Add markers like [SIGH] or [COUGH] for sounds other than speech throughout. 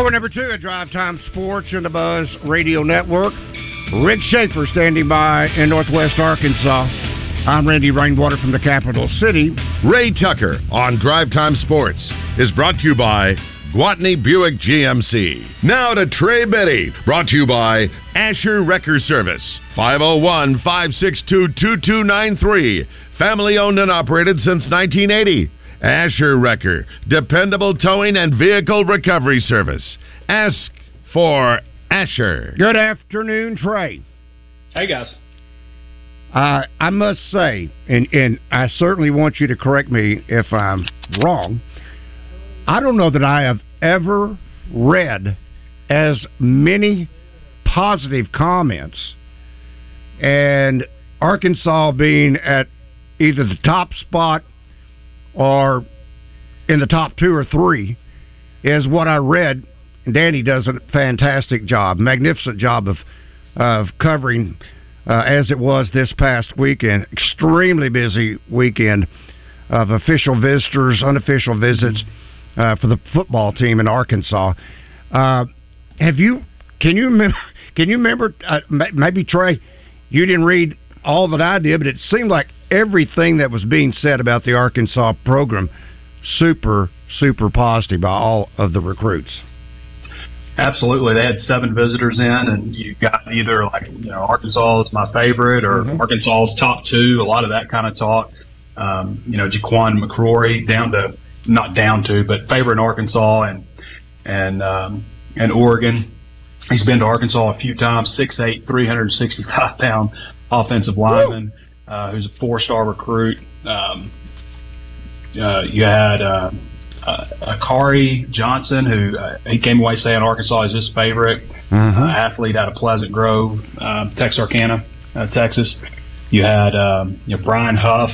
Hour number two at Drive Time Sports in the Buzz Radio Network. Rick Schaefer standing by in Northwest Arkansas. I'm Randy Rainwater from the capital city. Ray Tucker on Drive Time Sports is brought to you by Gwatney Buick GMC. Now to Trey Biddy, brought to you by Asher Wrecker Service, 501 562 2293. Family owned and operated since 1980. Asher Wrecker, dependable towing and vehicle recovery service. Ask for Asher. Good afternoon, Trey. Hey guys. Uh, I must say, and, and I certainly want you to correct me if I'm wrong. I don't know that I have ever read as many positive comments and Arkansas being at either the top spot or in the top two or three is what I read. Danny does a fantastic job, magnificent job of of covering uh, as it was this past weekend. Extremely busy weekend of official visitors, unofficial visits uh, for the football team in Arkansas. Uh, have you? Can you remember? Can you remember? Uh, maybe Trey, you didn't read all that I did, but it seemed like everything that was being said about the Arkansas program super super positive by all of the recruits. Absolutely, they had seven visitors in, and you got either like you know Arkansas is my favorite or Mhm. Arkansas's top two. A lot of that kind of talk. Um, you know, Jaquan McCrory down to not down to, but favorite in Arkansas and and um, and Oregon. He's been to Arkansas a few times. Six eight, three hundred sixty five pound offensive lineman uh, who's a four star recruit. Um, uh, you had uh, uh, Akari Johnson, who uh, he came away saying Arkansas is his favorite uh, athlete out of Pleasant Grove, uh, Texarkana, uh, Texas. You had um, you know Brian Huff,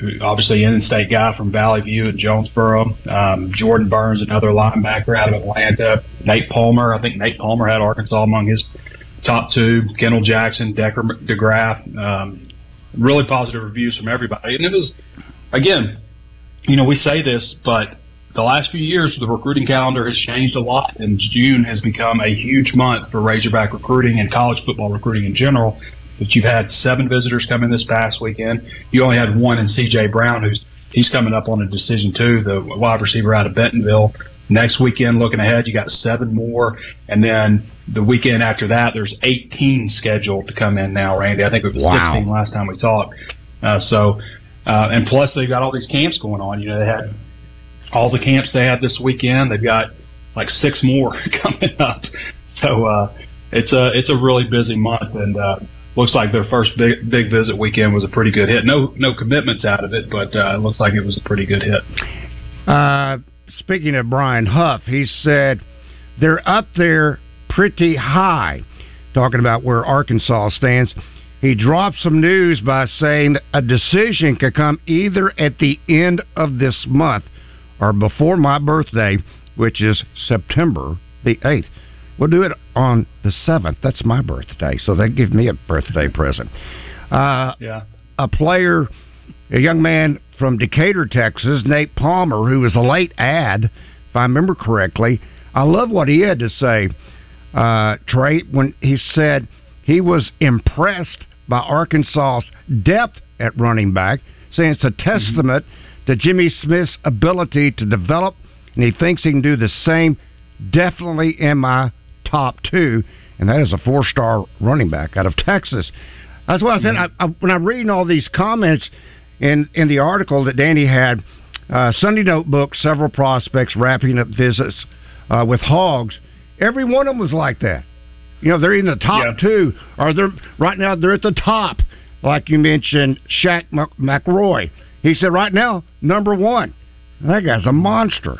who obviously in-state guy from Valley View and Jonesboro. Um, Jordan Burns, another linebacker out of Atlanta. Nate Palmer, I think Nate Palmer had Arkansas among his top two. Kendall Jackson, Decker DeGraaf. Um, really positive reviews from everybody, and it was again, you know, we say this, but the last few years the recruiting calendar has changed a lot, and June has become a huge month for Razorback recruiting and college football recruiting in general. But you've had seven visitors come in this past weekend. You only had one in C.J. Brown, who's he's coming up on a decision too, the wide receiver out of Bentonville. Next weekend, looking ahead, you got seven more, and then the weekend after that, there's 18 scheduled to come in now. Randy, I think it was Wow. 16 last time we talked. Uh, so, uh, and plus they've got all these camps going on. You know, they had all the camps they had this weekend. They've got like six more [LAUGHS] coming up. So uh, it's a it's a really busy month, and uh, looks like their first big big visit weekend was a pretty good hit. No no commitments out of it, but uh, it looks like it was a pretty good hit. Uh, speaking of Brian Huff, he said they're up there pretty high, talking about where Arkansas stands. He dropped some news by saying that a decision could come either at the end of this month or before my birthday, which is September the 8th. We'll do it on the 7th. That's my birthday, so they give me a birthday present. Uh, Yeah. a player, a young man from Decatur, Texas, Nate Palmer, who was a late ad, if I remember correctly. I love what he had to say, uh, Trey, when he said he was impressed by Arkansas's depth at running back, saying it's a testament mm-hmm. to Jimmy Smith's ability to develop, and he thinks he can do the same. Definitely in my top two, and that is a four-star running back out of Texas. That's why I said mm-hmm. I, I, when I'm reading all these comments in in the article that Danny had. Uh, Sunday Notebook, several prospects wrapping up visits uh, with Hogs. Every one of them was like that. You know, they're in the top yeah. two, or they're right now they're at the top. Like you mentioned, Shaq McRoy. He said right now number one. That guy's a monster.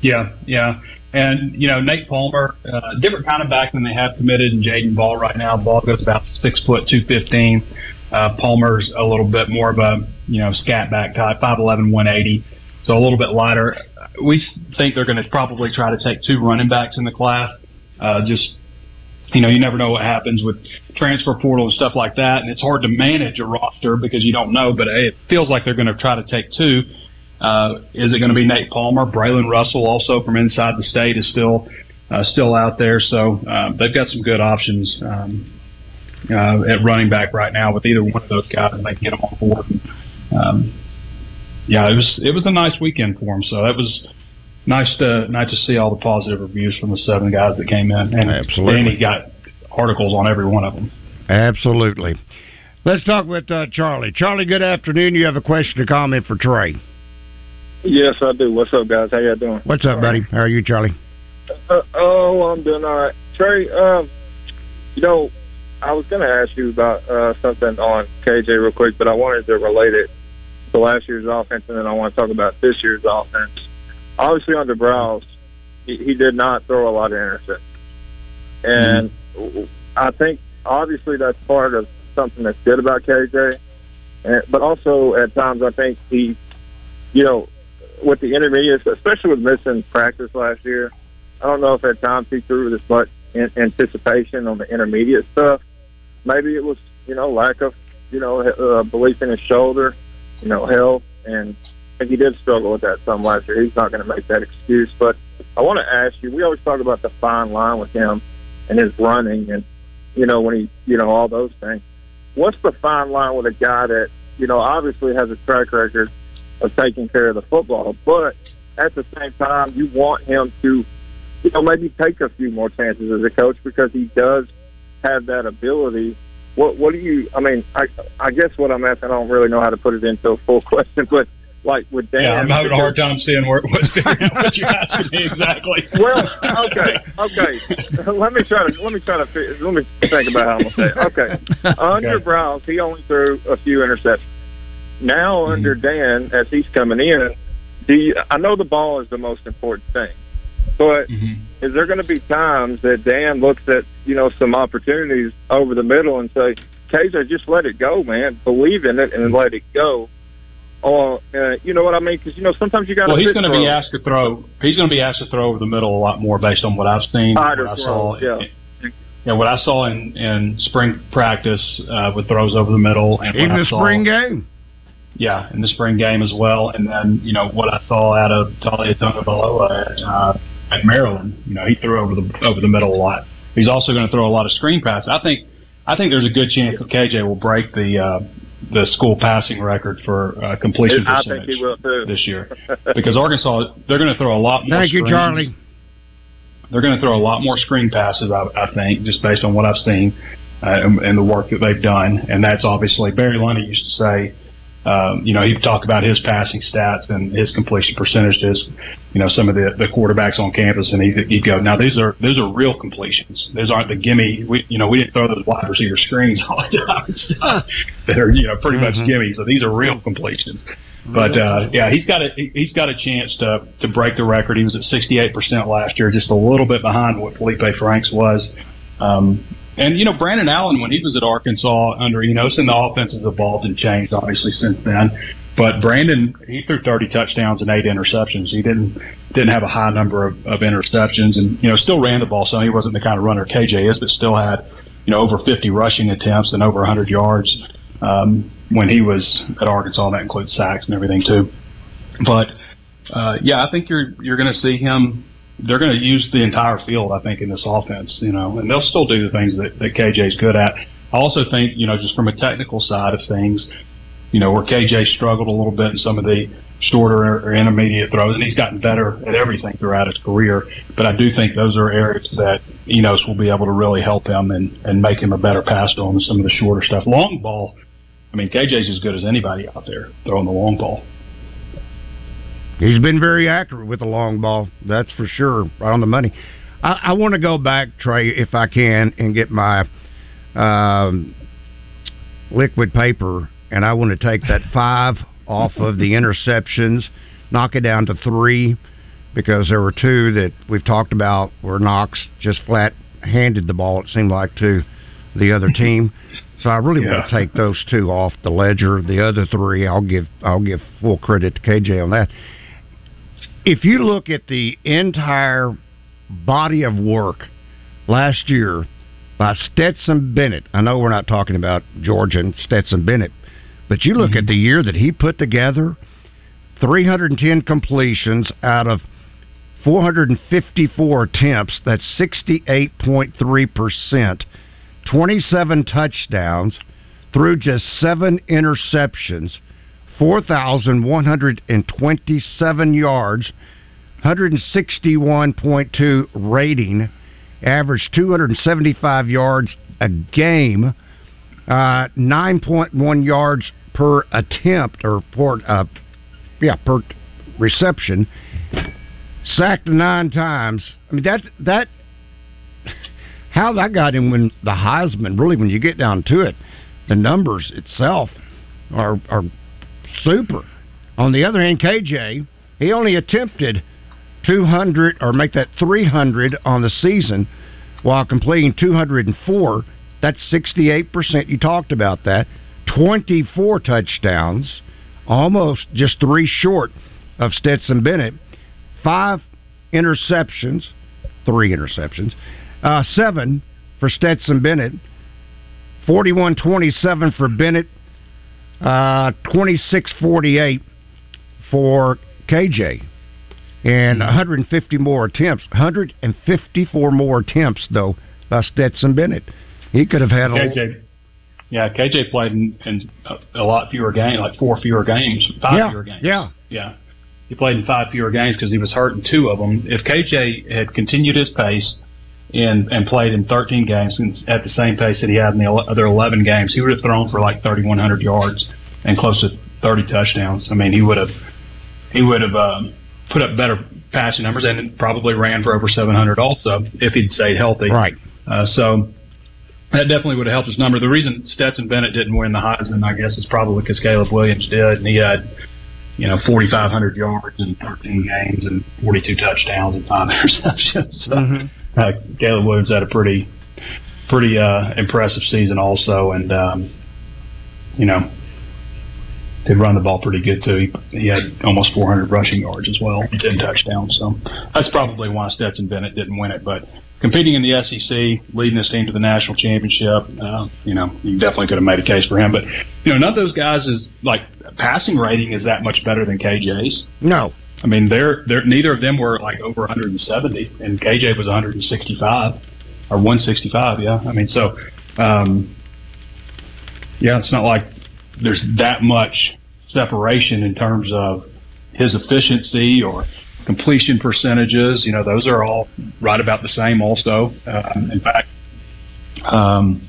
Yeah, yeah. And, you know, Nate Palmer, uh, different kind of back than they have committed in Jadan Baugh right now. Baugh goes about six foot two fifteen. Uh, Palmer's a little bit more of a, you know, scat back type, 5'11", 180. So a little bit lighter. We think they're going to probably try to take two running backs in the class. Uh, just, you know, you never know what happens with transfer portal and stuff like that. And it's hard to manage a roster because you don't know, but it feels like they're going to try to take two. Uh, is it going to be Nate Palmer? Braylen Russell, also from inside the state, is still uh, still out there. So uh, they've got some good options um, uh, at running back right now with either one of those guys, and they can get them on board. And, um, yeah, it was it was a nice weekend for them. So that was nice to nice to see all the positive reviews from the seven guys that came in, and Absolutely. Danny got articles on every one of them. Absolutely. Let's talk with uh, Charlie. Charlie, good afternoon. You have a question or comment for Trey? Yes, I do. What's up, guys? How y'all doing? What's up, buddy? How are you, Charlie? Uh, oh, I'm doing all right. Trey, um, you know, I was going to ask you about uh, something on KJ real quick, but I wanted to relate it to last year's offense, and then I want to talk about this year's offense. Obviously, under Briles, he, he did not throw a lot of interceptions, and mm-hmm. I think obviously that's part of something that's good about KJ. And, but also at times I think he, you know, with the intermediates, especially with missing practice last year, I don't know if at times he threw this much in, anticipation on the intermediate stuff. Maybe it was, you know, lack of, you know, uh, belief in his shoulder, you know, health, and I he did struggle with that some last year. He's not going to make that excuse. But I want to ask you, we always talk about the fine line with him and his running and, you know, when he, you know, all those things. What's the fine line with a guy that, you know, obviously has a track record – of taking care of the football. But at the same time, you want him to, you know, maybe take a few more chances as a coach because he does have that ability. What What do you? I mean, I I guess what I'm asking, I don't really know how to put it into a full [LAUGHS] question, but like with Dan. Yeah, I'm having a hard time seeing where what's figuring [LAUGHS] out what you're asking me exactly. [LAUGHS] Well, okay, okay. let me try to let me try to let me think about how I'm gonna say it. Okay, under okay. Browns, he only threw a few interceptions. Now mm-hmm. under Dan, as he's coming in, do you, I know the ball is the most important thing, but mm-hmm. is there going to be times that Dan looks at you know some opportunities over the middle and say, KJ, just let it go, man. Believe in it and let it go. Or uh, you know what I mean? Because you know sometimes you got. To. Well, he's going to be asked to throw. He's going to be asked to throw over the middle a lot more based on what I've seen. What I saw. Yeah. Yeah, what I saw in, in spring practice uh, with throws over the middle, and even the spring game yeah, in the spring game as well. And then, you know, what I saw out of Taulia Tagovailoa at, uh, at Maryland, you know, he threw over the over the middle a lot. He's also going to throw a lot of screen passes. I think I think there's a good chance that KJ will break the uh, the school passing record for uh, completion I percentage this year because Arkansas they're going to throw a lot more. Thank screens. you, Charlie. They're going to throw a lot more screen passes, I, I think, just based on what I've seen uh, and, and the work that they've done. And that's obviously Barry Lunney used to say um, you know, he'd talk about his passing stats and his completion percentages. You know, some of the the quarterbacks on campus, and he'd, he'd go, "Now these are those are real completions. Those aren't the gimme. We, you know, we didn't throw those wide receiver screens all the time stuff that are you know pretty mm-hmm. much gimmies. So these are real completions." But uh, yeah, he's got a he's got a chance to to break the record. He was at 68 percent last year, just a little bit behind what Felipe Franks was. Um, and you know, Brandon Allen, when he was at Arkansas under Enos, and the offense has evolved and changed obviously since then. But Brandon, he threw 30 touchdowns and eight interceptions. He didn't didn't have a high number of, of interceptions, and you know, still ran the ball. So he wasn't the kind of runner KJ is, but still had you know over 50 rushing attempts and over 100 yards um, when he was at Arkansas. That includes sacks and everything too. But Uh, yeah, I think you're you're going to see him. They're going to use the entire field, I think, in this offense. You know, and they'll still do the things that, that KJ's good at. I also think, you know, just from a technical side of things, you know, where KJ struggled a little bit in some of the shorter or intermediate throws, and he's gotten better at everything throughout his career. But I do think those are areas that Enos will be able to really help him and, and make him a better passer on some of the shorter stuff. Long ball, I mean, KJ's as good as anybody out there throwing the long ball. He's been very accurate with the long ball. That's for sure. Right on the money. I, I want to go back, Trey, if I can, and get my um, liquid paper, and I want to take that [LAUGHS] five off of the interceptions, knock it down to three, because there were two that we've talked about where Knox just flat handed the ball. It seemed like to the other [LAUGHS] team. So I really yeah. want to take those two off the ledger. The other three, I'll give I'll give full credit to KJ on that if you look at the entire body of work last year by Stetson Bennett, I know we're not talking about Georgia and Stetson Bennett, but you look mm-hmm. at the year that he put together 310 completions out of 454 attempts, that's 68.3%, 27 touchdowns through just seven interceptions 4,127 yards, 161.2 rating, averaged 275 yards a game, uh, 9.1 yards per attempt or per, uh, yeah, per reception, sacked nine times. I mean, that, that, how that got him when the Heisman, really, when you get down to it, the numbers itself are, are super. On the other hand, KJ, he only attempted 200 or make that 300 on the season while completing 204. That's 68%. You talked about that. 24 touchdowns, almost just three short of Stetson Bennett. Five interceptions, three interceptions, uh, seven for Stetson Bennett, 41 27 for Bennett, uh, 2648 for KJ and 150 more attempts. 154 more attempts though by Stetson Bennett. He could have had KJ. Yeah, KJ played in, in a, a, lot fewer games, like four fewer games, five yeah, fewer games. Yeah, yeah. He played in five fewer games because he was hurt in two of them. If KJ had continued his pace and and played in 13 games at the same pace that he had in the other 11 games, he would have thrown for like 3,100 yards and close to 30 touchdowns. I mean, he would have he would have um, put up better passing numbers and probably ran for over 700 also if he'd stayed healthy. Right. Uh, so that definitely would have helped his number. The reason Stetson Bennett didn't win the Heisman, I guess, is probably because Caleb Williams did, and he had you know 4,500 yards in 13 games and 42 touchdowns and five [LAUGHS] interceptions. So, mm-hmm uh, Caleb Williams had a pretty pretty uh, impressive season also, and um, you know did run the ball pretty good too. He, he had almost 400 rushing yards as well, 10 touchdowns. So that's probably why Stetson Bennett didn't win it. But competing in the SEC, leading his team to the national championship, uh, you know, you definitely could have made a case for him. But you know, none of those guys is like passing rating is that much better than KJ's. No, I mean, they're, they're neither of them were like over 170, and KJ was 165 or 165. Yeah, I mean, so um, yeah, it's not like there's that much separation in terms of his efficiency or completion percentages. You know, those are all right about the same. Also, um, in fact, um,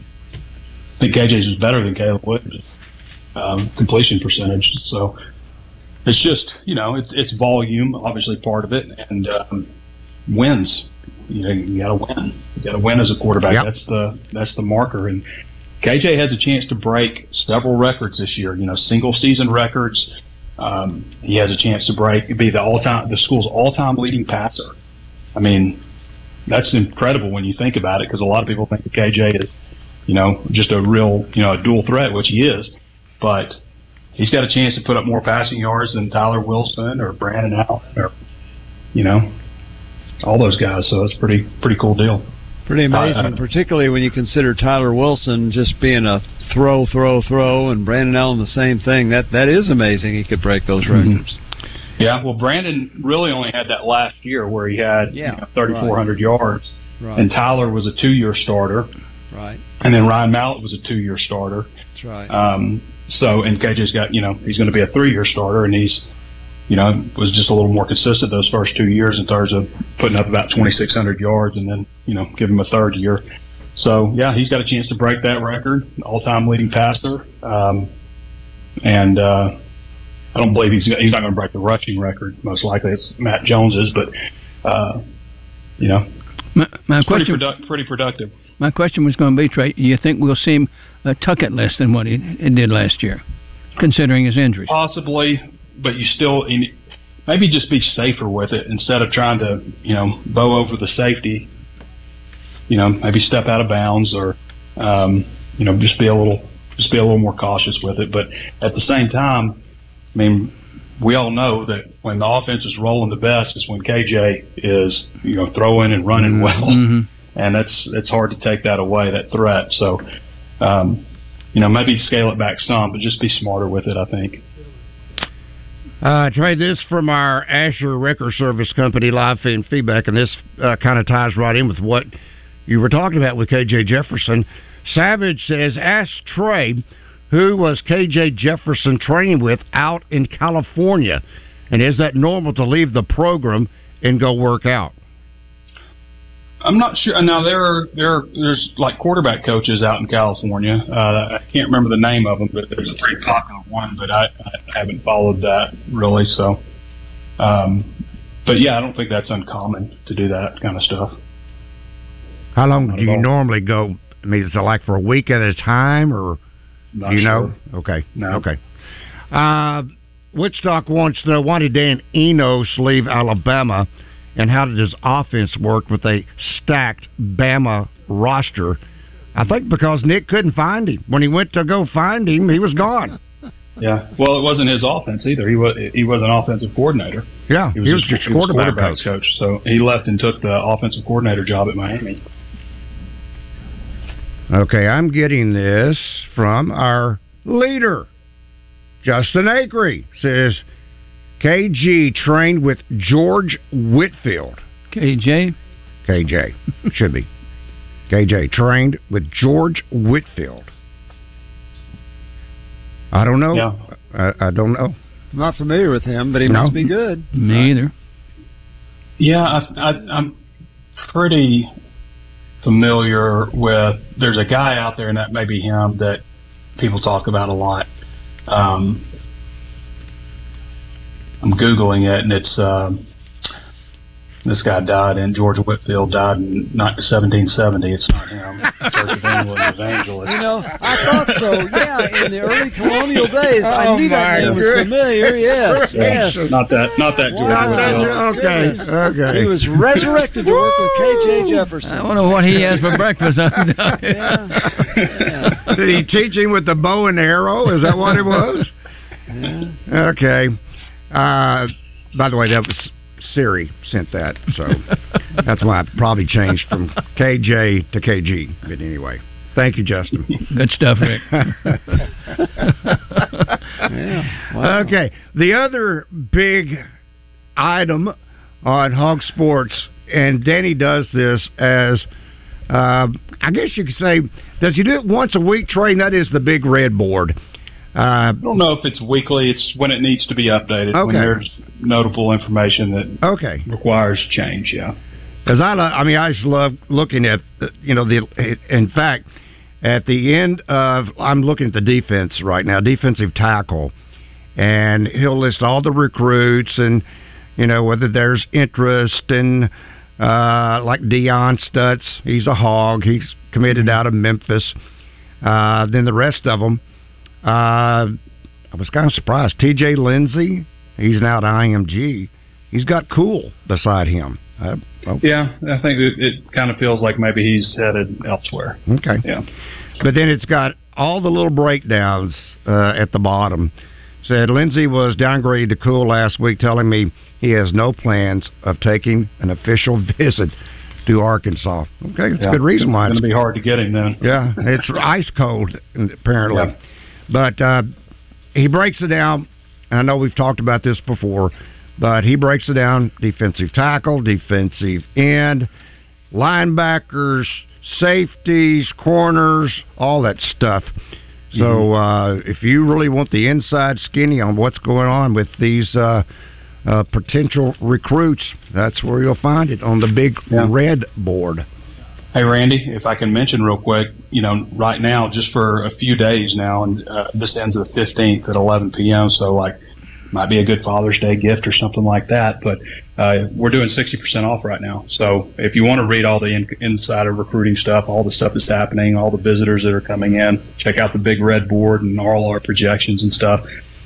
I think KJ's is better than Caleb Williams' um, completion percentage. So it's just you know it's it's volume obviously part of it and um, wins. You know you got to win. You got to win as a quarterback. Yep. that's the that's the marker and KJ has a chance to break several records this year you know single season records. Um, he has a chance to break be the all time the school's all time leading passer. I mean that's incredible when you think about it because a lot of people think that KJ is you know just a real you know a dual threat which he is but he's got a chance to put up more passing yards than Tyler Wilson or Brandon Allen or you know all those guys. So it's pretty pretty cool deal. Pretty amazing, uh, particularly when you consider Tyler Wilson just being a throw, throw, throw, and Brandon Allen the same thing. That that is amazing. He could break those mm-hmm. records. Yeah, well, Brandon really only had that last year where he had Yeah, you know, 3,400 yards, Right. and Tyler was a two-year starter, right. and then Ryan Mallett was a two-year starter. That's right. Um, so, and KJ's got, you know, he's going to be a three-year starter, and he's, you know, was just a little more consistent those first two years in terms of putting up about 2,600 yards, and then, you know, give him a third year. So, yeah, he's got a chance to break that record, all-time leading passer, um, and uh, I don't believe he's he's not going to break the rushing record. Most likely, it's Matt Jones's, but uh, you know, My, my it's pretty, question, produ- pretty productive. my question was going to be, Trey. Do you think we'll see him uh, tuck it less than what he, he did last year, considering his injuries? Possibly, but you still you maybe just be safer with it instead of trying to you know bow over the safety. You know, maybe step out of bounds or um, you know just be a little just be a little more cautious with it. But at the same time, I mean, we all know that when the offense is rolling the best is when KJ is you know throwing and running well, Mhm. and that's it's hard to take that away that threat. So. Um, you know, maybe scale it back some, but just be smarter with it. I think. Uh, Trey, this from our Asher Wrecker Service Company live feed feedback, and this uh, kind of ties right in with what you were talking about with KJ Jefferson. Savage says, "Ask Trey who was KJ Jefferson training with out in California, and is that normal to leave the program and go work out?" I'm not sure. Now there are there are, there's like quarterback coaches out in California. Uh, I can't remember the name of them, but there's a pretty popular one. But I, I haven't followed that really. So, um, but yeah, I don't think that's uncommon to do that kind of stuff. How long do you normally go? I mean, is it like for a week at a time, or Not you sure. know? Okay, No. okay. Uh, Woodstock wants to know why did Dan Enos leave Alabama, and how did his offense work with a stacked Bama roster? I think because Nick couldn't find him when he went to go find him, he was gone. [LAUGHS] Yeah. Well, it wasn't his offense either. He was he was an offensive coordinator. Yeah, He was, just, just he was quarterback quarterbacks coach. coach. So he left and took the offensive coordinator job at Miami. Okay, I'm getting this from our leader, Justin Acree. Says KG trained with George Whitfield. KJ, KJ should be KJ trained with George Whitfield. I don't know. Yeah. I, I don't know. I'm not familiar with him, but he No. must be good. me either. Yeah, I, I, I'm pretty familiar with. There's a guy out there, and that may be him that people talk about a lot. Um, I'm googling it, and it's um, this guy died in George Whitfield died in not 1770. It's not him. [LAUGHS] Church of England evangelist. You know, I thought so. Yeah, in the early [LAUGHS] colonial days, I Oh, knew that my name was goodness. familiar. [LAUGHS] Yes, yes. Not that, not that George Not Whitfield. Okay, okay. He was resurrected to work with KJ Jefferson. I wonder what he has for breakfast. Yeah. Yeah. Did he teach him with the bow and arrow? Is that what it was? Yeah. Okay. Uh, by the way, that was Siri sent that, so [LAUGHS] that's why I probably changed from KJ to KG. But anyway, thank you, Justin. Good stuff, Rick. [LAUGHS] Yeah. Wow. Okay, the other big item on Hawg Sports, and Danny does this as, uh, I guess you could say, does he do it once a week? Train that is the big red board. Uh, I don't know if it's weekly. It's when it needs to be updated. When there's notable information that okay, requires change. Yeah. Because I, I mean, I just love looking at, you know, the. In fact, at the end of, I'm looking at the defense right now, defensive tackle, and he'll list all the recruits and, you know, whether there's interest in, uh, like Dion Stutts, he's a hog, he's committed out of Memphis. Uh, then the rest of them, uh, I was kind of surprised. T.J. Lindsey, he's now at IMG. He's got Cool beside him. Uh, oh, Yeah, I think it, it kind of feels like maybe he's headed elsewhere. okay. Yeah. But then it's got all the little breakdowns uh, at the bottom. Said Lindsay was downgraded to cool last week, telling me he has no plans of taking an official [LAUGHS] visit to Arkansas. Okay, that's a good reason why. It's It's, going to be hard to get him then. yeah, it's ice cold apparently. Yeah. But uh, he breaks it down. And I know we've talked about this before, but he breaks it down: defensive tackle, defensive end, linebackers, safeties, corners, all that stuff. So Mm-hmm. uh, if you really want the inside skinny on what's going on with these uh, uh, potential recruits, that's where you'll find it on the big red board. Hey, Randy, if I can mention real quick, you know, right now, just for a few days now, and uh, this ends the 15th at 11 p.m., so like, might be a good Father's Day gift or something like that. But uh, we're doing 60% off right now. So if you want to read all the in- insider recruiting stuff, all the stuff that's happening, all the visitors that are coming in, check out the big red board and all our projections and stuff,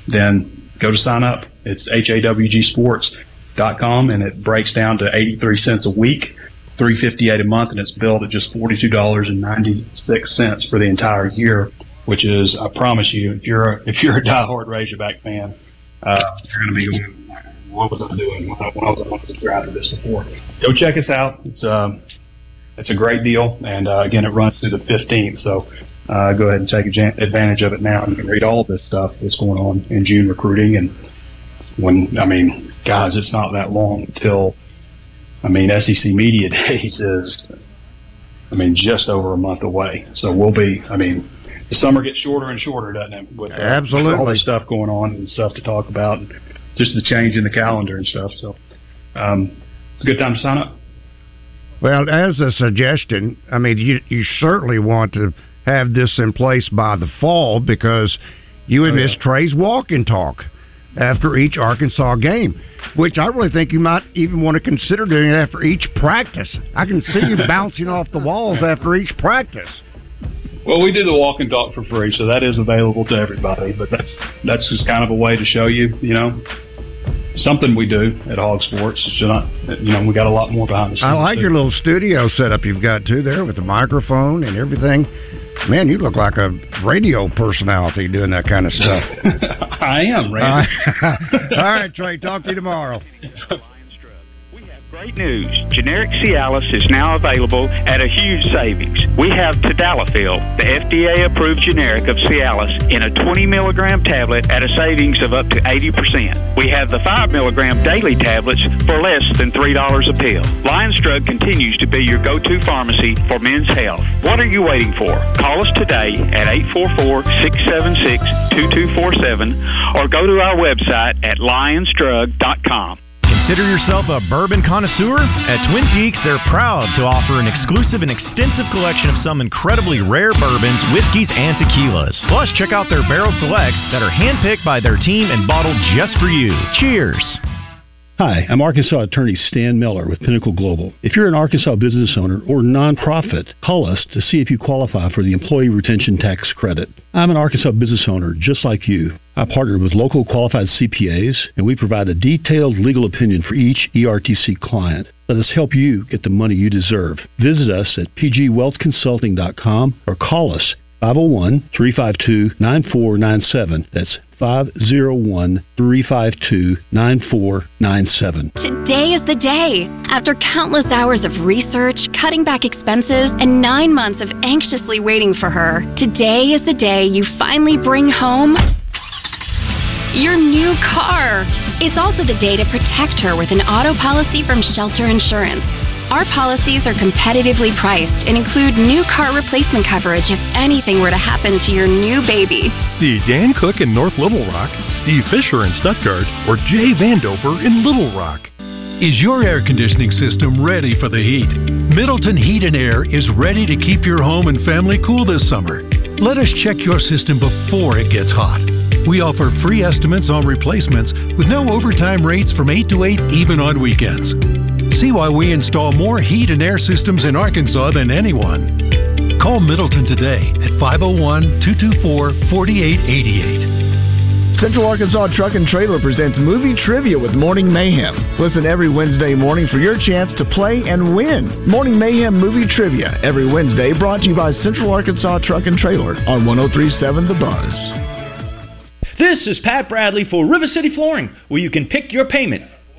then go to sign up. It's hawgsports.com and it breaks down to 83 cents a week. 358 a month and it's billed at just $42.96 for the entire year which is I promise you if you're a, if you're a diehard Razorback fan uh, you're going to be going what was I doing? When I, when I was on subscribed to this before. Go check us out. It's um it's a great deal and uh, again it runs through the 15th so uh, go ahead and take advantage of it now and read all this stuff that's going on in June recruiting and when I mean guys it's not that long until I mean, SEC Media [LAUGHS] Days is, I mean, just over a month away. So we'll be, I mean, the summer gets shorter and shorter, doesn't it? With, uh, Absolutely. all this stuff going on and stuff to talk about, and just the change in the calendar and stuff. So, um, it's a good time to sign up. Well, as a suggestion, I mean, you you certainly want to have this in place by the fall because you would Oh, miss yeah. Trey's walk and talk after each Arkansas game, which I really think you might even want to consider doing it after each practice. I can see you [LAUGHS] bouncing off the walls after each practice. Well, we do the walk and talk for free, so that is available to everybody. But that's that's just kind of a way to show you, you know, something we do at Hawg Sports. It's not, you know, we got a lot more behind the scenes. I like too. your little studio setup you've got too there with the microphone and everything. Man, you look like a radio personality doing that kind of stuff. [LAUGHS] I am, Randy. [LAUGHS] All right, Trey. Talk to you tomorrow. [LAUGHS] Great news. Generic Cialis is now available at a huge savings. We have Tadalafil, the FDA approved generic of Cialis, in a 20 milligram tablet at a savings of up to 80%. We have the 5 milligram daily tablets for less than $3 a pill. Lions Drug continues to be your go to pharmacy for men's health. What are you waiting for? Call us today at 844 676 2247 or go to our website at lionsdrug.com. Consider yourself a bourbon connoisseur? At Twin Peaks, they're proud to offer an exclusive and extensive collection of some incredibly rare bourbons, whiskeys, and tequilas. Plus, check out their barrel selects that are handpicked by their team and bottled just for you. Cheers! Hi, I'm Arkansas attorney Stan Miller with Pinnacle Global. If you're an Arkansas business owner or nonprofit, call us to see if you qualify for the Employee Retention Tax Credit. I'm an Arkansas business owner just like you. I partner with local qualified CPAs, and we provide a detailed legal opinion for each ERTC client. Let us help you get the money you deserve. Visit us at pgwealthconsulting.com or call us 501 352 9497. That's 501 352 9497. Today is the day. After countless hours of research, cutting back expenses, and nine months of anxiously waiting for her, today is the day you finally bring home your new car. It's also the day to protect her with an auto policy from Shelter Insurance. Our policies are competitively priced and include new car replacement coverage if anything were to happen to your new baby. See Dan Cook in North Little Rock, Steve Fisher in Stuttgart, or Jay Vandover in Little Rock. Is your air conditioning system ready for the heat? Middleton Heat and Air is ready to keep your home and family cool this summer. Let us check your system before it gets hot. We offer free estimates on replacements with no overtime rates from 8 to 8 even on weekends. See why we install more heat and air systems in Arkansas than anyone. Call Middleton today at 501 224 4888. Central Arkansas Truck and Trailer presents Movie Trivia with Morning Mayhem. Listen every Wednesday morning for your chance to play and win. Morning Mayhem Movie Trivia every Wednesday brought to you by Central Arkansas Truck and Trailer on 1037 The Buzz. This is Pat Bradley for River City Flooring, where you can pick your payment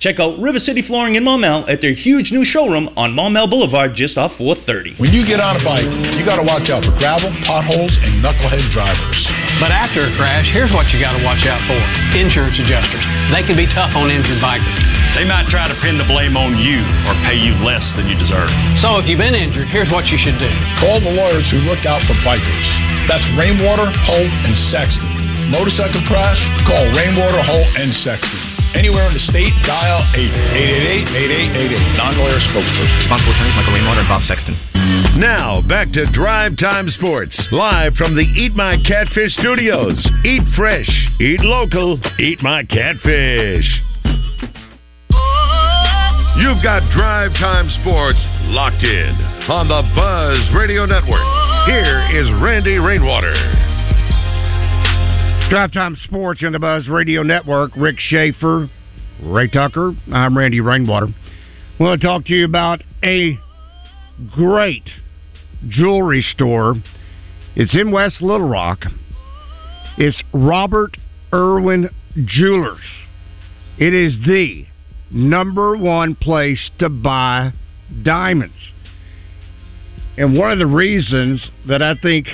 Check out River City Flooring in Maumelle at their huge new showroom on Maumelle Boulevard just off 430. When you get on a bike, you got to watch out for gravel, potholes, and knucklehead drivers. But after a crash, here's what you got to watch out for insurance adjusters. They can be tough on injured bikers. They might try to pin the blame on you or pay you less than you deserve. So if you've been injured, here's what you should do call the lawyers who look out for bikers. That's Rainwater, Holt, and Sexton. Motorcycle crash? Call Rainwater, Holt, and Sexton. Anywhere in the state, dial 888-8888. Non-lawyer spokesperson. Responsible attorneys Michael Rainwater and Bob Sexton. Now, back to Drive Time Sports, live from the Eat My Catfish studios. Eat fresh, eat local, eat my catfish. You've got Drive Time Sports locked in on the Buzz Radio Network. Here is Randy Rainwater. Drive Time Sports on the Buzz Radio Network. Rick Schaefer, Ray Tucker. I'm Randy Rainwater. I want to talk to you about a great jewelry store. It's in West Little Rock. It's Robert Irwin Jewelers. It is the number one place to buy diamonds. And one of the reasons that I think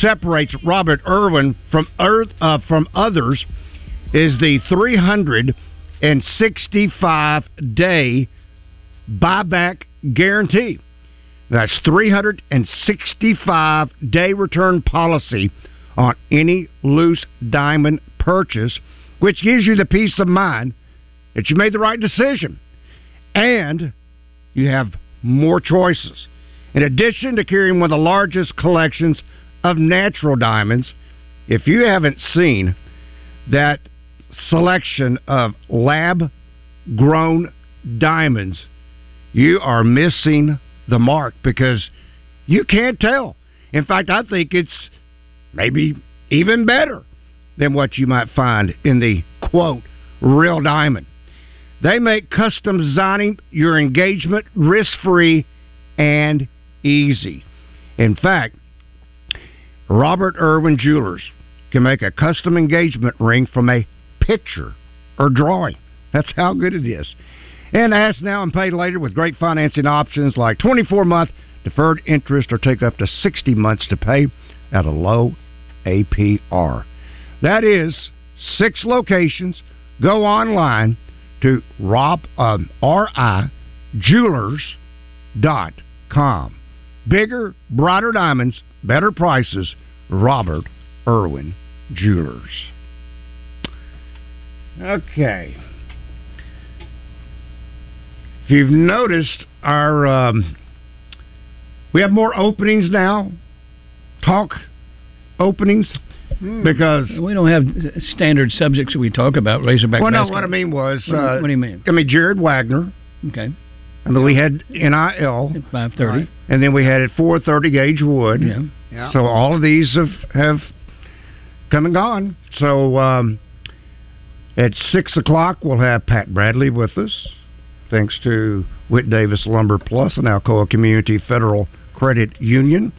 separates Robert Irwin from Earth, uh, from others is the 365 day buyback guarantee. That's 365 day return policy on any loose diamond purchase, which gives you the peace of mind that you made the right decision. And you have more choices. In addition to carrying one of the largest collections of natural diamonds, if you haven't seen that selection of lab grown diamonds, you are missing the mark because you can't tell. In fact, I think it's maybe even better than what you might find in the quote real diamond. They make custom designing your engagement risk free and easy. In fact, Robert Irwin Jewelers can make a custom engagement ring from a picture or drawing. That's how good it is. And ask now and pay later with great financing options like 24 month deferred interest or take up to 60 months to pay at a low APR. That is six locations. Go online to rob um, ri jewelers.com. Bigger, brighter diamonds, better prices. Robert Irwin Jewelers. Okay. If you've noticed, our um, we have more openings now. Talk openings because we don't have standard subjects that we talk about. Razorback. Well, no. basketball. What I mean was, What, uh, what do you mean? I mean Jared Wagner. Okay. I mean we had NIL at five thirty, and then we had at four thirty Gage Wood. Yeah. Yeah. So all of these have have come and gone. So um, at six o'clock we'll have Pat Bradley with us, thanks to Whit Davis Lumber Plus and Alcoa Community Federal Credit Union.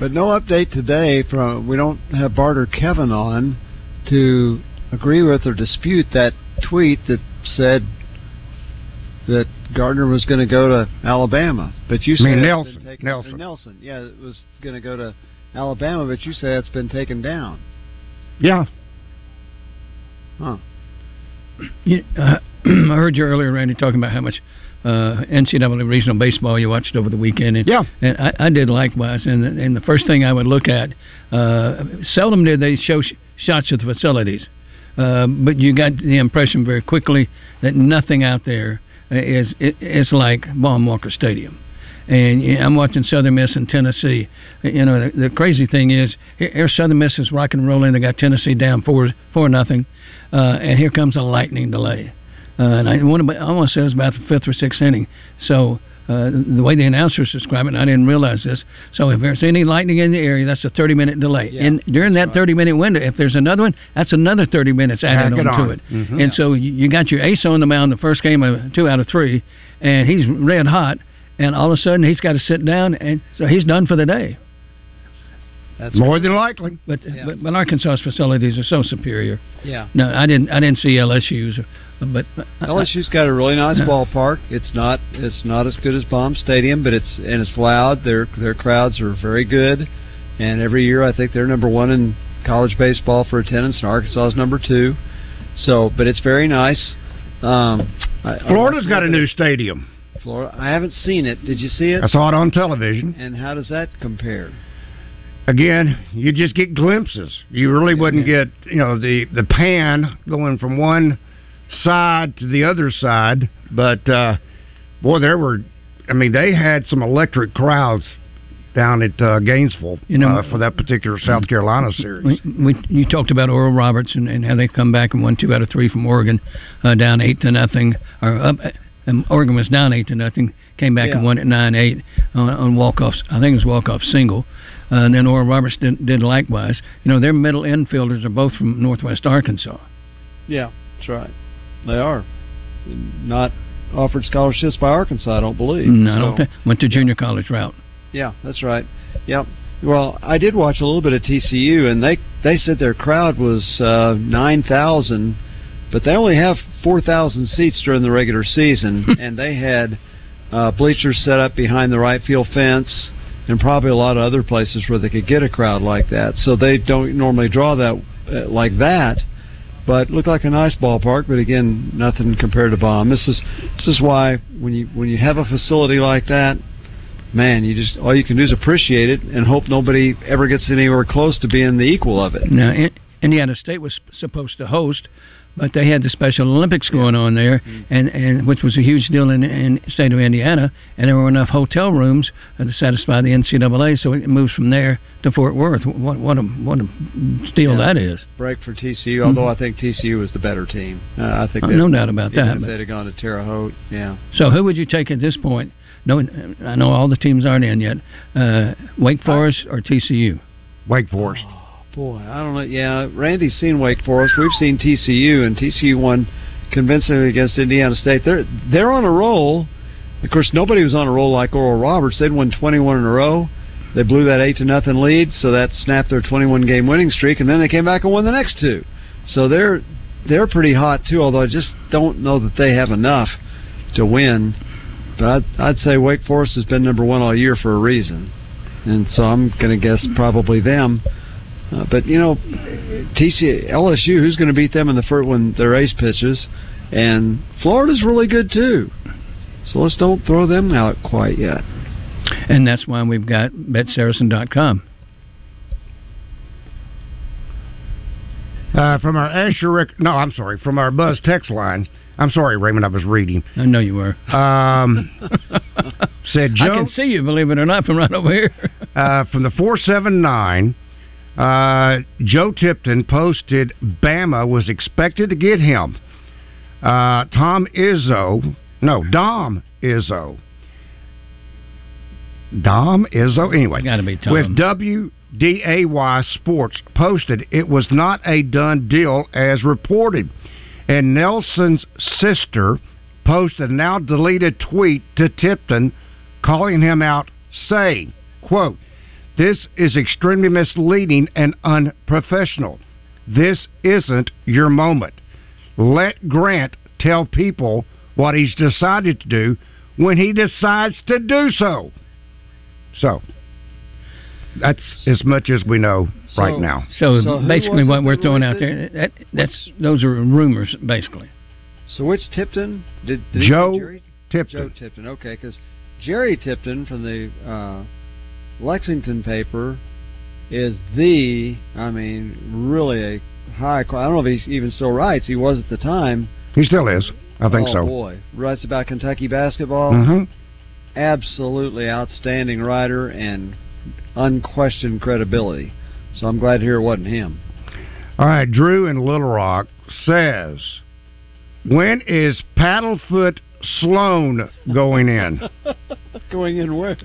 But no update today from we don't have Barter Kevin on to agree with or dispute that tweet that said that Gardner was going to go to Alabama. But you I said mean it's Nelson, taken, Nelson. Nelson, yeah, it was going to go to Alabama, but you say it's been taken down. Yeah. Huh. You, uh, [CLEARS THROAT] I heard you earlier, Randy, talking about how much uh, NCAA regional baseball you watched over the weekend. And, yeah, and I, I did likewise. And, and the first thing I would look at, uh, seldom did they show sh- shots of the facilities, uh, but you got the impression very quickly that nothing out there is it, it's like Baum Walker Stadium. And I'm watching Southern Miss and Tennessee. You know, the, the crazy thing is, here here Southern Miss is rock and rolling. They got Tennessee down four four nothing, uh, and here comes a lightning delay. Uh, and I want to I want to say it was about the fifth or sixth inning. So uh, the way the announcers describe it, and I didn't realize this. So if there's any lightning in the area, that's a 30 minute delay. and during that 30 minute window, if there's another one, that's another 30 minutes added Tack it onto on. it. Mhm. And so you, you got your ace on the mound the first game of two out of three, and he's red hot, and all of a sudden he's got to sit down, and so he's done for the day. That's More than likely. But, but but Arkansas's facilities are so superior. Yeah. No, I didn't I didn't see LSU's, but LSU's got a really nice ballpark. It's not it's not as good as Baum Stadium, but it's and it's loud. Their their crowds are very good, and every year I think they're number one in college baseball for attendance, and Arkansas is number two. So, but it's very nice. Um, I, I Florida's got a new stadium. Florida. I haven't seen it. Did you see it? I saw it on television. And how does that compare? Again, you just get glimpses. You really wouldn't get, you know, the the pan going from one side to the other side. But uh, boy, there were. I mean, they had some electric crowds down at uh, Gainesville You know- uh, for that particular South Carolina series. We, we, you talked about Oral Roberts and, and how they come back and won two out of three from Oregon, uh, down eight to nothing, or up. And Oregon was down eight to nothing, came back and won at nine eight on, on walk offs. I think it was walk off single. Uh, and then Oral Roberts did, did likewise. You know, their middle infielders are both from Northwest Arkansas. Yeah, that's right. They are not offered scholarships by Arkansas. I don't believe. No, I So- don't think went to junior college route. Yeah, that's right. Yep. Well, I did watch a little bit of TCU, and they they said their crowd was uh, nine thousand, but they only have four thousand seats during the regular season, [LAUGHS] and they had uh, bleachers set up behind the right field fence, and probably a lot of other places where they could get a crowd like that. So they don't normally draw that uh, like that. But looked like a nice ballpark, but again, nothing compared to Baum. This is this is why when you when you have a facility like that, man, you just all you can do is appreciate it and hope nobody ever gets anywhere close to being the equal of it. Now, in, Indiana State was supposed to host, but they had the Special Olympics going on there, Mm-hmm. and, and which was a huge deal in in the state of Indiana, and there were enough hotel rooms uh, to satisfy the NCAA, so it moves from there to Fort Worth. What what a what a steal Yeah. that is! Break for TCU, although I think TCU was the better team. Uh, I think Oh, they- no doubt about even that, If they'd have gone to Terre Haute, yeah. So who would you take at this point? No, I know all the teams aren't in yet. Uh, Wake Forest or TCU? Wake Forest. Boy, I don't know. Yeah, Randy's seen Wake Forest. We've seen TCU, and TCU won convincingly against Indiana State. They're they're on a roll. Of course, nobody was on a roll like Oral Roberts. They'd won 21 in a row. They blew that eight to nothing lead, so that snapped their 21 game winning streak, and then they came back and won the next two. So they're they're pretty hot too. Although I just don't know that they have enough to win. But I'd, I'd say Wake Forest has been number one all year for a reason, and so I'm going to guess probably them. Uh, but you know, TC LSU, who's going to beat them in the first when their ace pitches, and Florida's really good too. So let's don't throw them out quite yet. And that's why we've got BetSaracen.com. Uh, from our Asherick. No, I'm sorry, from our Buzz text line. I'm sorry, Raymond, I was reading. I know you were. Um, [LAUGHS] said I can see you, believe it or not, from right over here. uh, from the 479. Uh, Joe Tipton posted Bama was expected to get him. Uh, Tom Izzo, no, Dom Izzo. Dom Izzo, anyway. Got to be Tom. With WDAY Sports posted it was not a done deal as reported. And Nelson's sister posted a now deleted tweet to Tipton calling him out saying, quote, this is extremely misleading and unprofessional. This isn't your moment. Let Grant tell people what he's decided to do when he decides to do so. So, that's as much as we know right now. So, So basically, what we're throwing out there that that's those are rumors, basically. So which Tipton did, did Joe Jerry? Tipton. Joe Tipton. Okay, because Jerry Tipton from the uh, Lexington paper is the, I mean, really a high. I don't know if he even still writes. He was at the time. He still is. I think oh, so. boy, writes about Kentucky basketball. Mm-hmm. Absolutely outstanding writer and unquestioned credibility. So I'm glad to hear it wasn't him. All right, Drew in Little Rock says, "When is Paddlefoot Sloan going in?" [LAUGHS] Going in where?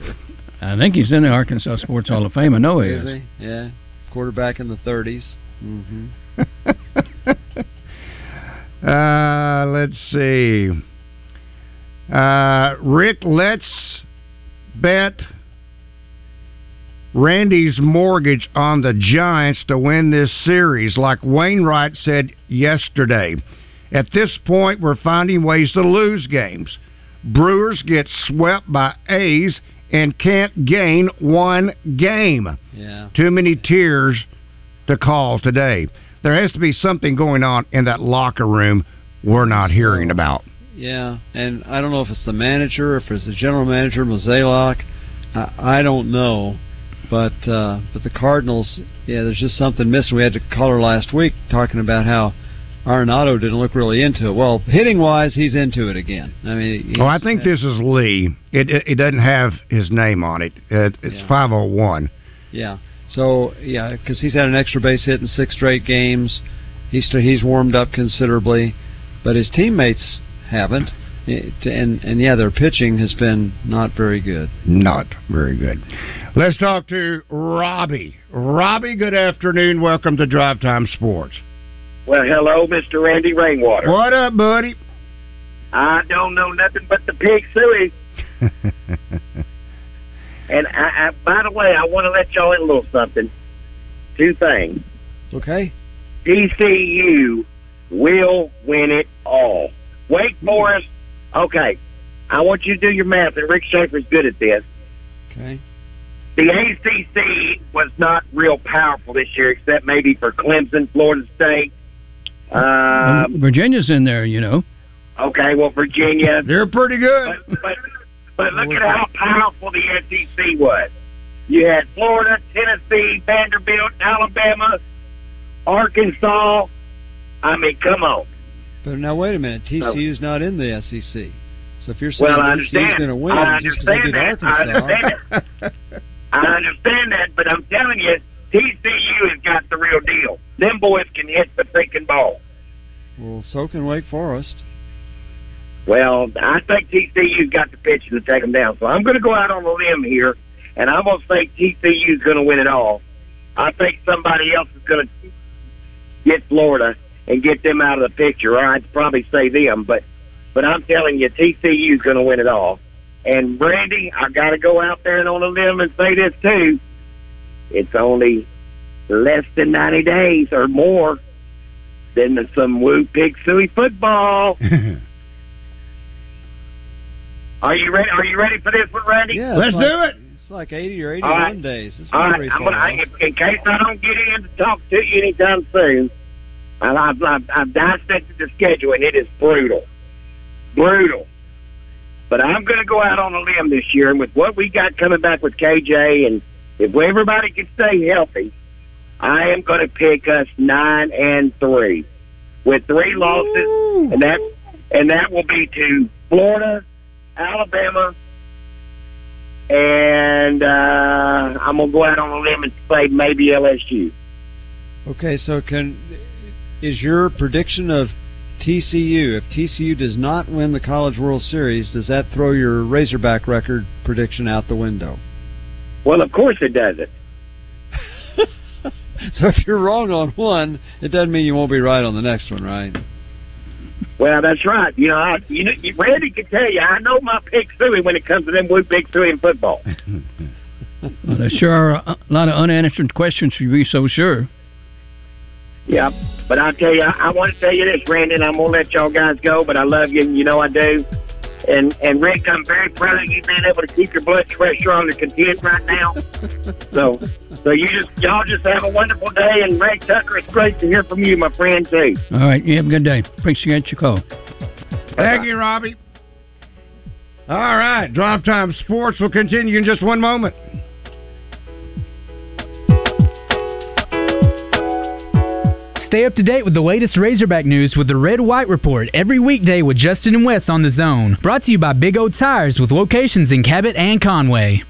I think he's in the Arkansas Sports Hall of Fame. I know he Is is. he? Yeah, quarterback in the 30s. Mm-hmm. [LAUGHS] Uh, let's see. Uh, Rick, let's bet Randy's mortgage on the Giants to win this series, like Wainwright said yesterday. At this point, we're finding ways to lose games. Brewers get swept by A's and can't gain one game. Yeah. Too many tears to call today. There has to be something going on in that locker room we're not hearing about. Yeah, and I don't know if it's the manager, if it's the general manager, Mozeliak. I, I don't know, but uh, but the Cardinals, yeah, there's just something missing. We had a caller last week talking about how Arenado didn't look really into it. Well, hitting wise, he's into it again. I mean, Oh, I think this is Lee. It it, it doesn't have his name on it. it it's 501. Yeah. So yeah, because he's had an extra base hit in six straight games. He's he's warmed up considerably, but his teammates haven't. And and yeah, their pitching has been not very good. Not very good. Let's talk to Robbie. Robbie, good afternoon. Welcome to Drive Time Sports. Well, hello, Mr. Randy Rainwater. What up, buddy? I don't know nothing but the pig suey. [LAUGHS] And I, I, by the way, I want to let y'all in a little something. Two things. Okay. TCU will win it all. Wake Forest, okay. I want you to do your math, and Rick Shaeffer's good at this. Okay. The ACC was not real powerful this year, except maybe for Clemson, Florida State. Um, Virginia's in there, you know. okay, well, Virginia. [LAUGHS] They're pretty good. But, but, but look at how powerful the SEC was. You had Florida, Tennessee, Vanderbilt, Alabama, Arkansas. I mean, come on. But now wait a minute, TCU's not in the SEC. So if you're saying Well, I TCU's understand. going to win I just because they understand beat that. I Arkansas, understand [LAUGHS] I understand that, but I'm telling you, TCU has got the real deal. Them boys can hit the freaking ball. well, so can Wake Forest. Well, I think TCU's got the pitching to take them down. So I'm going to go out on a limb here, and I'm going to say TCU's going to win it all. I think somebody else is going to get Florida and get them out of the picture. Or I'd probably say them, but but I'm telling you, TCU's going to win it all. And Brandy, I got to go out there and on a limb and say this too. It's only less than 90 days or more than some woo pig suey football. [LAUGHS] Are you ready? Are you ready for this one, Randy? Yeah, it's like, do it. It's like 80 or 81 All right. days. It's All not right, very I'm gonna, off. in, in case I don't get in to talk to you anytime soon, and I've, I've, I've dissected the schedule, and it is brutal. Brutal. But I'm going to go out on a limb this year, and with what we got coming back with KJ, and if everybody can stay healthy, I am going to pick us nine and three, with three losses, and that and that will be to Florida, Alabama, and uh, I'm gonna go out on a limb and say maybe LSU. Okay, so can is your prediction of TCU if TCU does not win the College World Series, does that throw your Razorback record prediction out the window? Well, of course it doesn't. [LAUGHS] So if you're wrong on one, it doesn't mean you won't be right on the next one, right? Well, that's right. You know, I, you know, Randy can tell you, I know my pick suey when it comes to them blue big suey in football. [LAUGHS] Well, there sure are a lot of unanswered questions for you, be so sure. Yeah, but I tell you, I, I want to tell you this, Randy, and I'm gonna let y'all guys go, but I love you, and you know I do. And and Rick, I'm very proud of you being able to keep your blood pressure on the content right now. So, so you just y'all just have a wonderful day, and Ray Tucker, it's great to hear from you, my friend too. All right, you have a good day. Appreciate your call. Thank you, Robbie. All right, Drive Time Sports will continue in just one moment. Stay up to date with the latest Razorback news with the Red White Report every weekday with Justin and Wes on the Zone. Brought to you by Big O Tires with locations in Cabot and Conway.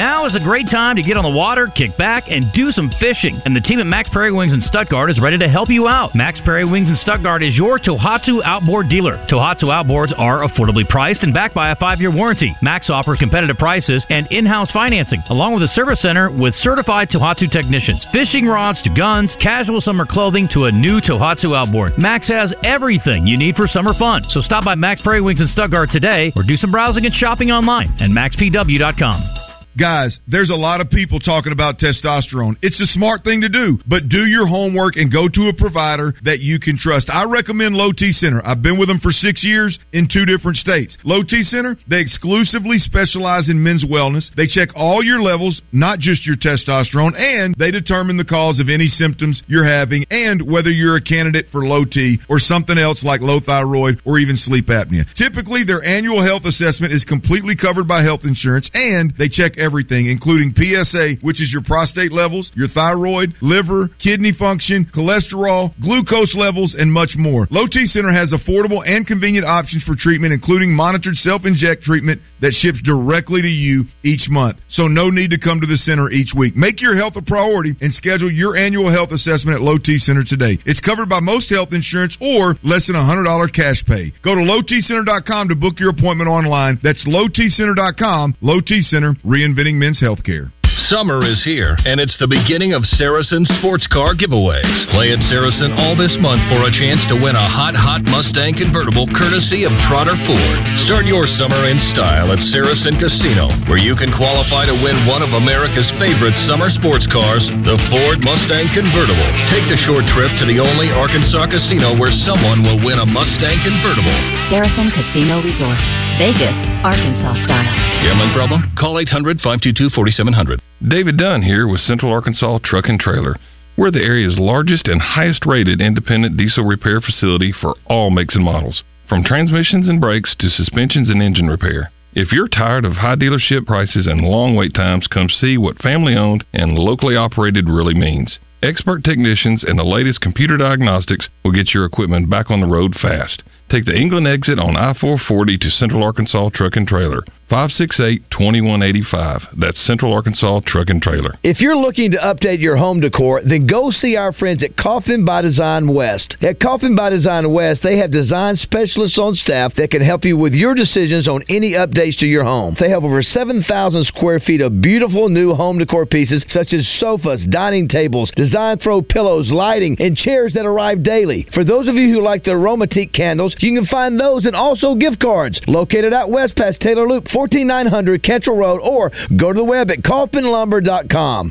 Now is a great time to get on the water, kick back, and do some fishing. And the team at Max Prairie Wings in Stuttgart is ready to help you out. Max Prairie Wings in Stuttgart is your Tohatsu outboard dealer. Tohatsu outboards are affordably priced and backed by a five-year warranty. Max offers competitive prices and in-house financing, along with a service center with certified Tohatsu technicians. Fishing rods to guns, casual summer clothing to a new Tohatsu outboard. Max has everything you need for summer fun. So stop by Max Prairie Wings in Stuttgart today or do some browsing and shopping online at maxpw.com. Guys, there's a lot of people talking about testosterone. It's a smart thing to do, but do your homework and go to a provider that you can trust. I recommend Low T Center. I've been with them for six years in two different states. Low T Center, they exclusively specialize in men's wellness. They check all your levels, not just your testosterone, and they determine the cause of any symptoms you're having and whether you're a candidate for low T or something else like low thyroid or even sleep apnea. Typically, their annual health assessment is completely covered by health insurance and they check everything, including PSA, which is your prostate levels, your thyroid, liver, kidney function, cholesterol, glucose levels, and much more. Low T Center has affordable and convenient options for treatment, including monitored self inject treatment that ships directly to you each month. So, no need to come to the center each week. Make your health a priority and schedule your annual health assessment at Low T Center today. It's covered by most health insurance or less than $100 cash pay. Go to lowtcenter.com to book your appointment online. That's lowtcenter.com. Low T Center, reinventing men's healthcare. Summer is here, and it's the beginning of Saracen sports car giveaways. Play at Saracen all this month for a chance to win a hot, hot Mustang convertible courtesy of Trotter Ford. Start your summer in style at Saracen Casino, where you can qualify to win one of America's favorite summer sports cars, the Ford Mustang convertible. Take the short trip to the only Arkansas casino where someone will win a Mustang convertible. Saracen Casino Resort, Vegas, Arkansas style. Gambling problem? Call 800 522 4700. David Dunn here with Central Arkansas Truck and Trailer. We're the area's largest and highest rated independent diesel repair facility for all makes and models, from transmissions and brakes to suspensions and engine repair. If you're tired of high dealership prices and long wait times, come see what family owned and locally operated really means. Expert technicians and the latest computer diagnostics will get your equipment back on the road fast. Take the England exit on I 440 to Central Arkansas Truck and Trailer. 568 2185. That's Central Arkansas Truck and Trailer. If you're looking to update your home decor, then go see our friends at Coffin by Design West. At Coffin by Design West, they have design specialists on staff that can help you with your decisions on any updates to your home. They have over 7,000 square feet of beautiful new home decor pieces such as sofas, dining tables, design throw pillows, lighting, and chairs that arrive daily. For those of you who like the aromatique candles, you can find those and also gift cards located out west past Taylor Loop, 14900 Cantrell Road, or go to the web at coffinlumber.com.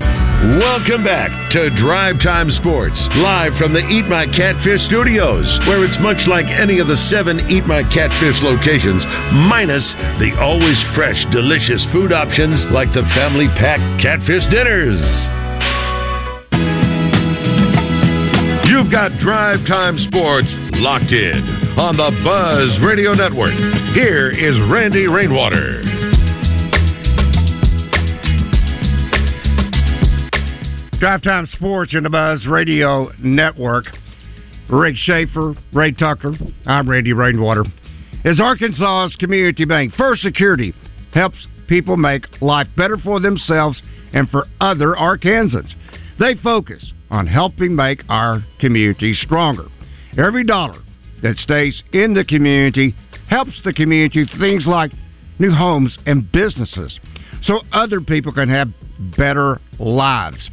Welcome back to Drive Time Sports, live from the Eat My Catfish studios, where it's much like any of the seven Eat My Catfish locations, minus the always fresh, delicious food options like the family pack catfish dinners. You've got Drive Time Sports locked in on the Buzz Radio Network. Here is Randy Rainwater. Drive Time Sports and the Buzz Radio Network. Rick Shaeffer, Ray Tucker. I'm Randy Rainwater. As Arkansas's community bank, First Security helps people make life better for themselves and for other Arkansans. They focus on helping make our community stronger. Every dollar that stays in the community helps the community things like new homes and businesses so other people can have better lives.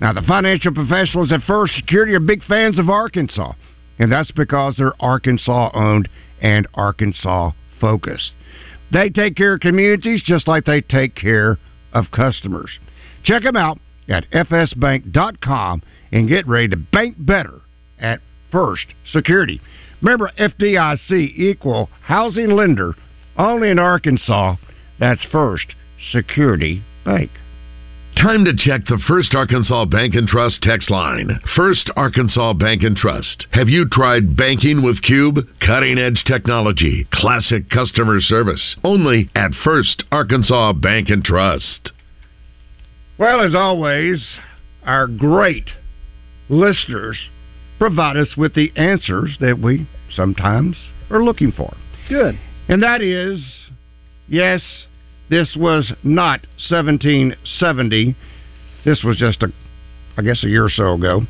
Now, the financial professionals at First Security are big fans of Arkansas, and that's because they're Arkansas owned and Arkansas focused. They take care of communities just like they take care of customers. Check them out at fsbank.com and get ready to bank better at First Security. Remember, FDIC equal housing lender only in Arkansas. That's First Security Bank. Time to check the First Arkansas Bank and Trust text line. First Arkansas Bank and Trust. Have you tried banking with Cube? Cutting edge technology, classic customer service. Only at First Arkansas Bank and Trust. Well, as always, our great listeners provide us with the answers that we sometimes are looking for. Good. And that is yes, this was not 1770. This was just a, I guess, a year or so ago.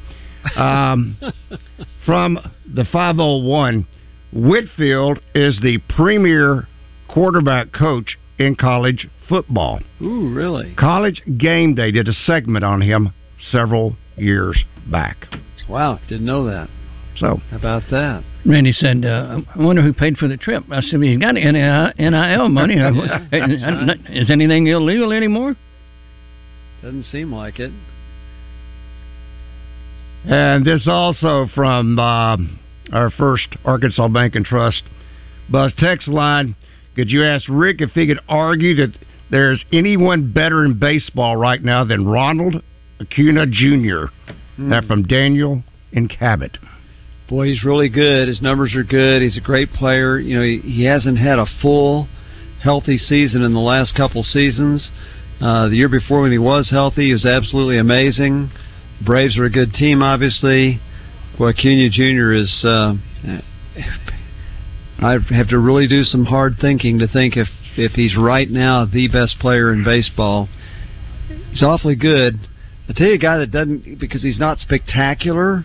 Um, [LAUGHS] from the 501, Whitfield is the premier quarterback coach in college football. Ooh, really? College Game Day did a segment on him several years back. Wow, didn't know that. So How about that? Randy said, uh, "I wonder who paid for the trip." I said, "He's got NIL money. [LAUGHS] Is anything illegal anymore?" Doesn't seem like it. And this also from uh, our first Arkansas Bank and Trust Buzz text line. Could you ask Rick if he could argue that there's anyone better in baseball right now than Ronald Acuna Jr.? That from Daniel and Cabot. Boy, he's really good. His numbers are good. He's a great player. You know, he, he hasn't had a full, healthy season in the last couple seasons. Uh, the year before, when he was healthy, he was absolutely amazing. Braves are a good team, obviously. Boy, Acuna Jr. is. Uh, I have to really do some hard thinking to think if if he's right now the best player in baseball. He's awfully good. I tell you, a guy that doesn't because he's not spectacular,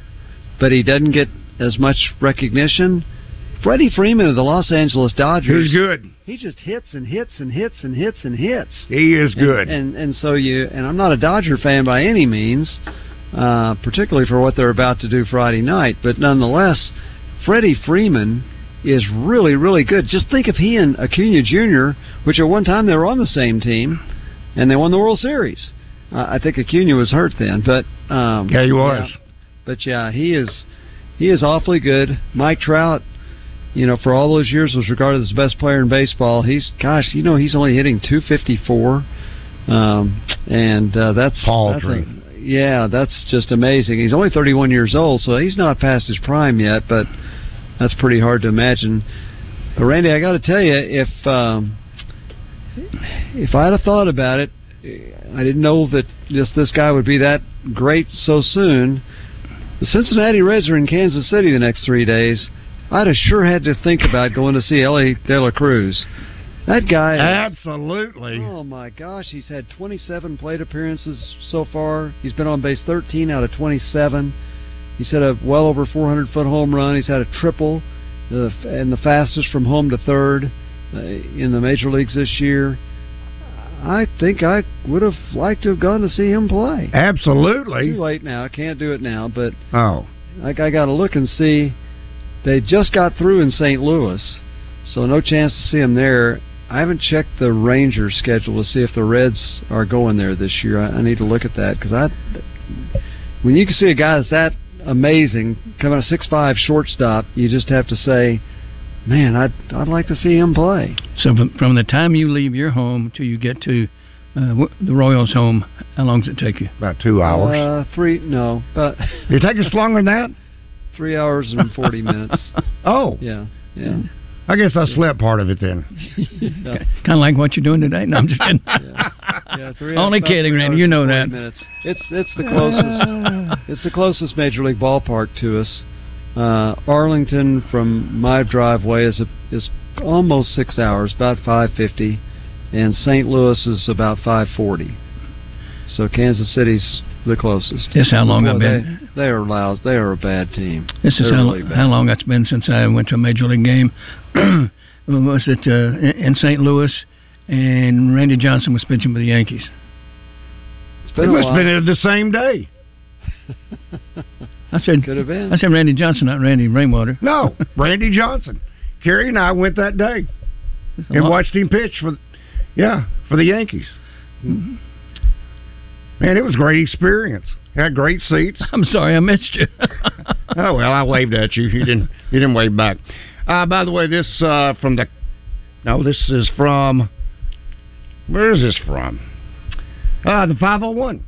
but he doesn't get as much recognition. Freddie Freeman of the Los Angeles Dodgers. He's good. He just hits and hits and hits and hits and hits. He is And- good. And and, so you and I'm not a Dodger fan by any means, uh, particularly for what they're about to do Friday night. But nonetheless, Freddie Freeman is really really good. Just think if he and Acuna Jr., which at one time they were on the same team, and they won the World Series. Uh, I think Acuna was hurt then, but um, Yeah, he was. But yeah, he is he is awfully good. Mike Trout, you know, for all those years was regarded as the best player in baseball. He's gosh, you know, he's only hitting 254, um, and uh, that's Paltry. that's a- yeah, that's just amazing. He's only 31 years old, so he's not past his prime yet, but that's pretty hard to imagine. But Randy, I got to tell you, if um, if I'd have thought about it, I didn't know that just this guy would be that great so soon. The Cincinnati Reds are in Kansas City the next three days. I'd have sure had to think about going to see Elly De La Cruz. That guy. Absolutely. Oh my gosh, he's had 27 plate appearances so far. He's been on base 13 out of 27. He's had a well over 400 foot home run. He's had a triple, the, and the fastest from home to third uh, in the major leagues this year. I think I would have liked to have gone to see him play. Absolutely. Too late now. I can't do it now, but Oh. like I got to look and see. They just got through in St. Louis, so no chance to see him there. I haven't checked the Rangers schedule to see if the Reds are going there this year. I, I need to look at that because I, when you can see a guy that's that amazing coming a six five shortstop, you just have to say, man, I'd I'd like to see him play. So from, from the time you leave your home till you get to uh, the Royals' home, how long does it take you? About two hours. Uh, three no, but Did it take us longer than that? [LAUGHS] three hours and forty [LAUGHS] minutes. Oh. Yeah, yeah. I guess I slept part of it then. [LAUGHS] Yeah. Kind of like what you're doing today. No, I'm just kidding. Yeah, three Only kidding, three Randy. You know that. Minutes. It's it's the closest. [LAUGHS] it's the closest major league ballpark to us. Uh, Arlington from my driveway is a, is almost six hours, about five fifty, and St. Louis is about five forty. So Kansas City's the closest. This how long Boy, I've been- They, they are lousy. They are a bad team. This is They're how, really how long it's been since I went to a major league game. [CLEARS THROAT] was it uh, in in St. Louis? And Randy Johnson was pitching for the Yankees. It's It been a must have while. been there the same day. I said, Could have been. I said Randy Johnson, not Randy Rainwater. No, [LAUGHS] Randy Johnson. Kerry and I went that day and lot. watched him pitch for, yeah, for the Yankees. Mm-hmm. Man, it was a great experience. Had great seats. [LAUGHS] I'm sorry I missed you. [LAUGHS] oh well, I waved at you. You didn't. You didn't wave back. Uh, by the way, this uh, from the. No, this is from. Where is this from? Uh, the 501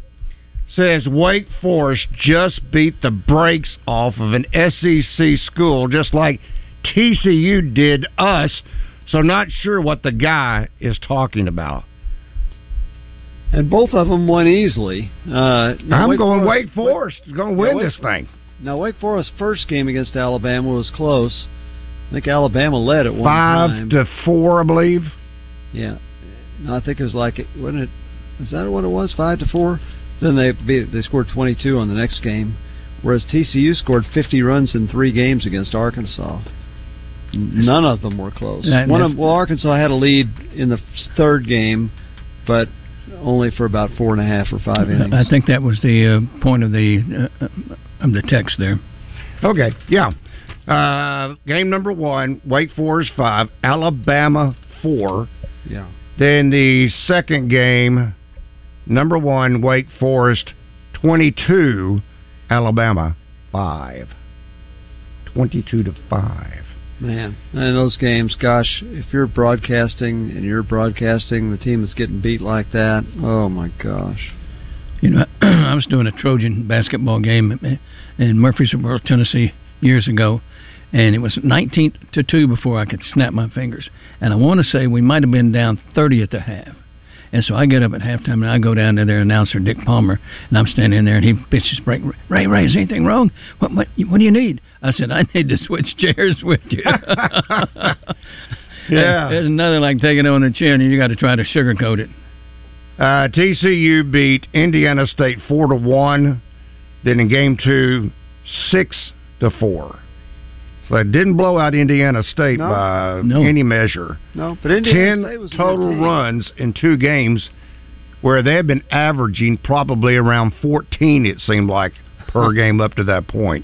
says Wake Forest just beat the brakes off of an SEC school, just like TCU did us. So not sure what the guy is talking about. And both of them won easily. Uh, I'm going Forest- Wake Forest is going to Yeah, win Wake- this thing. Now, Wake Forest's first game against Alabama was close. I think Alabama led at one Five time. to four, I believe. Yeah. No, I think it was like it wasn't it. Is that what it was? Five to four. Then they beat, they scored 22 on the next game, whereas TCU scored 50 runs in three games against Arkansas. None of them were close. One of, well, Arkansas had a lead in the third game, but only for about four and a half or five innings. I think that was the uh, point of the uh, of the text there. Okay, yeah. Uh, game number one, Wake Forest five, Alabama four. Yeah. Then the second game, number one, Wake Forest twenty-two, Alabama five. Twenty-two to five. Man, and those games, gosh, if you're broadcasting and you're broadcasting the team that's getting beat like that, oh my gosh. You know, [CLEARS THROAT] I was doing a Trojan basketball game in Murfreesboro, Tennessee, years ago, and it was 19 to two before I could snap my fingers. And I want to say we might have been down 30 at the half. And so I get up at halftime and I go down to their announcer, Dick Palmer, and I'm standing there and he pitches break. Ray, Ray, is anything wrong? What, what, what do you need? I said, I need to switch [LAUGHS] chairs with you. [LAUGHS] yeah. There's nothing like taking it on the chin and you got to try to sugarcoat it. Uh, TCU beat Indiana State 4 to 1. Then in game two, 6 to 4. But didn't blow out Indiana State no. by no. any measure. No, but Indiana ten total runs in two games, where they had been averaging probably around fourteen. It seemed like per [LAUGHS] game up to that point.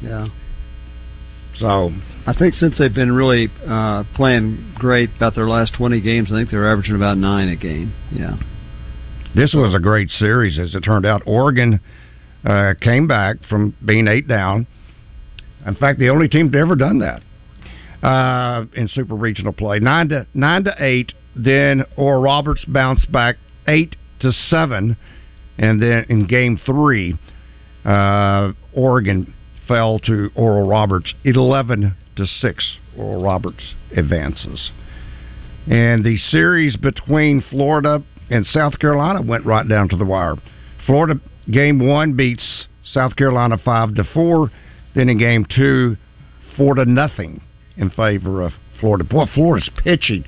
Yeah. So I think since they've been really uh, playing great about their last twenty games, I think they're averaging about nine a game. Yeah. This was a great series, as it turned out. Oregon uh, came back from being eight down in fact, the only team to ever done that uh, in super regional play, nine to nine to eight. Then Oral Roberts bounced back eight to seven, and then in Game Three, uh, Oregon fell to Oral Roberts eleven to six. Oral Roberts advances. And the series between Florida and South Carolina went right down to the wire. Florida game one beats South Carolina five to four. Then in game two, four to nothing in favor of Florida. Boy, Florida's pitching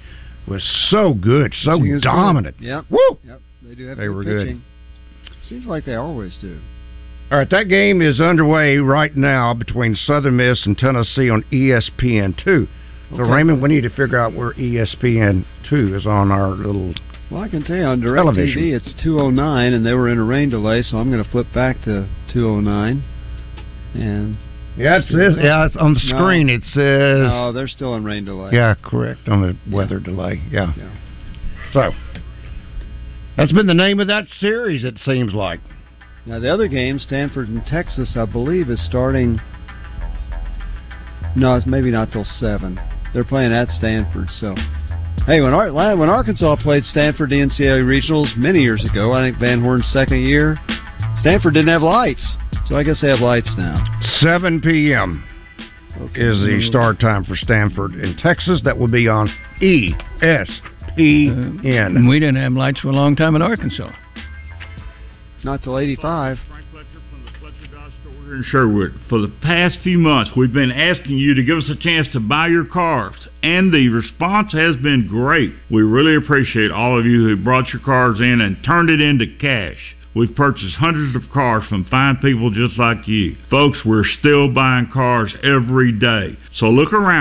was so good, so is good. dominant. Yep. Woo! Yep. They do have They good were good. pitching. Seems like they always do. All right, that game is underway right now between Southern Miss and Tennessee on ESPN two. So Okay. Raymond, we need to figure out where ESPN two is on our little. Well, I can tell you on Direct Television. TV it's 209, and they were in a rain delay, so I'm going to flip back to 209. And Yeah, it says yeah, it's on the No. screen. It says no, they're still in rain delay. Yeah, correct on the weather delay. Yeah. So that's been the name of that series. It seems like. Now the other game, Stanford and Texas, I believe, is starting. No, it's maybe not till seven. They're playing at Stanford, so. Hey, when Ar- when Arkansas played Stanford the NCAA regionals many years ago, I think Van Horn's second year, Stanford didn't have lights, so I guess they have lights now. 7 p.m. is the start time for Stanford in Texas. That will be on E ESPN. And uh, we didn't have lights for a long time in Arkansas. Not till '85. in Sherwood. For the past few months, we've been asking you to give us a chance to buy your cars, and the response has been great. We really appreciate all of you who brought your cars in and turned it into cash. We've purchased hundreds of cars from fine people just like you. Folks, we're still buying cars every day. So look around.